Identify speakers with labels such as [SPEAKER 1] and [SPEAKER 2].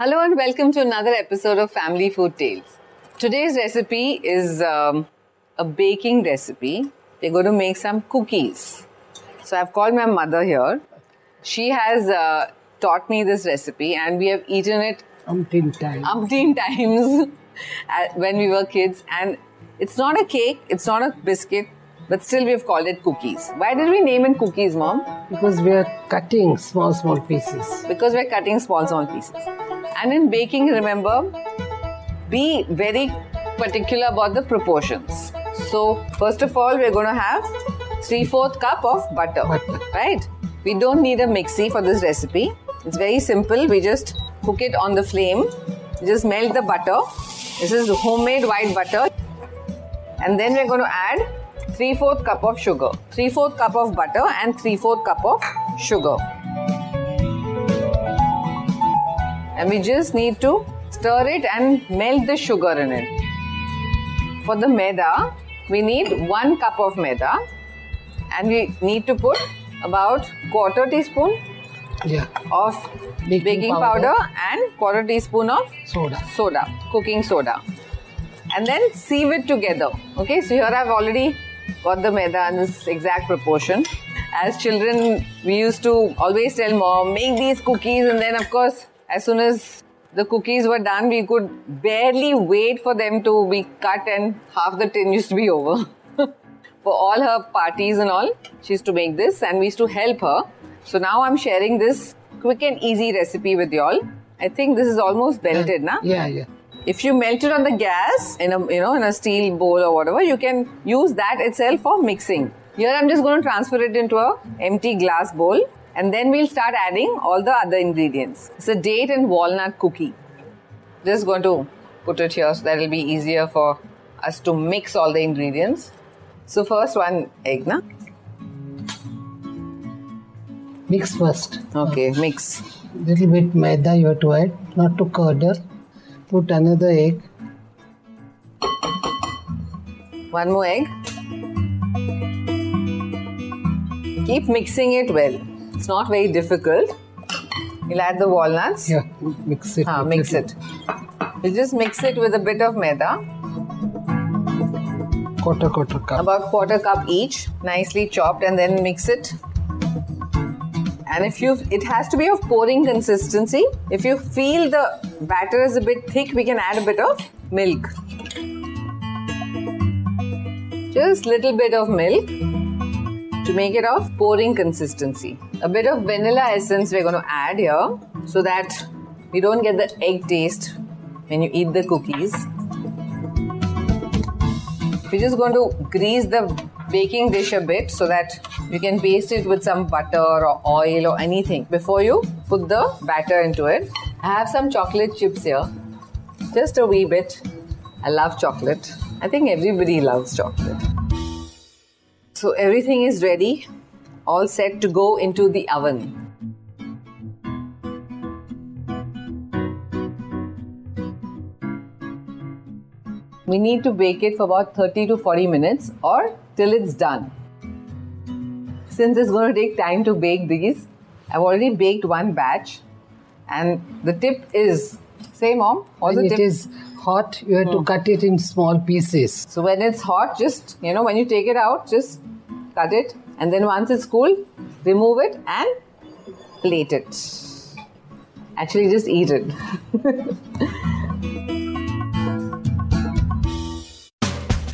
[SPEAKER 1] Hello and welcome to another episode of Family Food Tales. Today's recipe is um, a baking recipe. We're going to make some cookies. So I've called my mother here. She has uh, taught me this recipe and we have eaten it
[SPEAKER 2] umpteen times.
[SPEAKER 1] umpteen times when we were kids. And it's not a cake, it's not a biscuit, but still we've called it cookies. Why did we name it cookies, mom?
[SPEAKER 2] because we are cutting small, small pieces.
[SPEAKER 1] Because we're cutting small, small pieces. And in baking, remember, be very particular about the proportions. So, first of all, we're going to have 3 4th cup of butter,
[SPEAKER 2] Butter.
[SPEAKER 1] Right? We don't need a mixie for this recipe. It's very simple. We just cook it on the flame. We just melt the butter. This is homemade white butter. And then we're going to add 3 4th cup of sugar. 3 4th cup of butter and 3 4th cup of sugar. And we just need to stir it and melt the sugar in it. For the maida, we need 1 cup of maida and we need to put about quarter teaspoon
[SPEAKER 2] Yeah,
[SPEAKER 1] of
[SPEAKER 2] Baking
[SPEAKER 1] baking,
[SPEAKER 2] powder.
[SPEAKER 1] powder. and quarter teaspoon of
[SPEAKER 2] soda.
[SPEAKER 1] soda, cooking soda. And then sieve it together. Okay, so here I've already got the maida in this exact proportion. As children, we used to always tell mom, make these cookies, and then, of course, as soon as the cookies were done, we could barely wait for them to be cut, and half the tin used to be over. for all her parties and all, she used to make this, and we used to help her. So now I'm sharing this quick and easy recipe with y'all. I think this is almost melted, na?
[SPEAKER 2] Yeah, yeah.
[SPEAKER 1] If you melt it on the gas in a you know in a steel bowl or whatever, you can use that itself for mixing. Here I'm just going to transfer it into a empty glass bowl and then we'll start adding all the other ingredients. It's a date and walnut cookie. Just going to put it here so that it'll be easier for us to mix all the ingredients. So first one egg, na?
[SPEAKER 2] Mix first.
[SPEAKER 1] Okay, mix.
[SPEAKER 2] Little bit maida you have to add, not to curdle. Put another egg.
[SPEAKER 1] One more egg. Keep mixing it well. It's not very difficult. You'll add the walnuts.
[SPEAKER 2] Yeah, mix it.
[SPEAKER 1] Ah, mix it. You just mix it with a bit of maida,
[SPEAKER 2] Quarter, quarter cup.
[SPEAKER 1] about quarter cup each, nicely chopped, and then mix it. And if you, it has to be of pouring consistency. If you feel the batter is a bit thick, we can add a bit of milk. Just little bit of milk to make it of pouring consistency. A bit of vanilla essence we're going to add here so that we don't get the egg taste when you eat the cookies. We're just going to grease the baking dish a bit so that you can paste it with some butter or oil or anything before you put the batter into it. I have some chocolate chips here, just a wee bit. I love chocolate. I think everybody loves chocolate. So everything is ready, all set to go into the oven. We need to bake it for about 30 to 40 minutes or till it's done. Since it's going to take time to bake these, I've already baked one batch and the tip is same mom or
[SPEAKER 2] When it
[SPEAKER 1] tip
[SPEAKER 2] hot, you have to hmm. cut it in small pieces.
[SPEAKER 1] so when it's hot, just you know, when you take it out, just cut it, and then once it's cool, remove it and plate it. Actually, just eat it.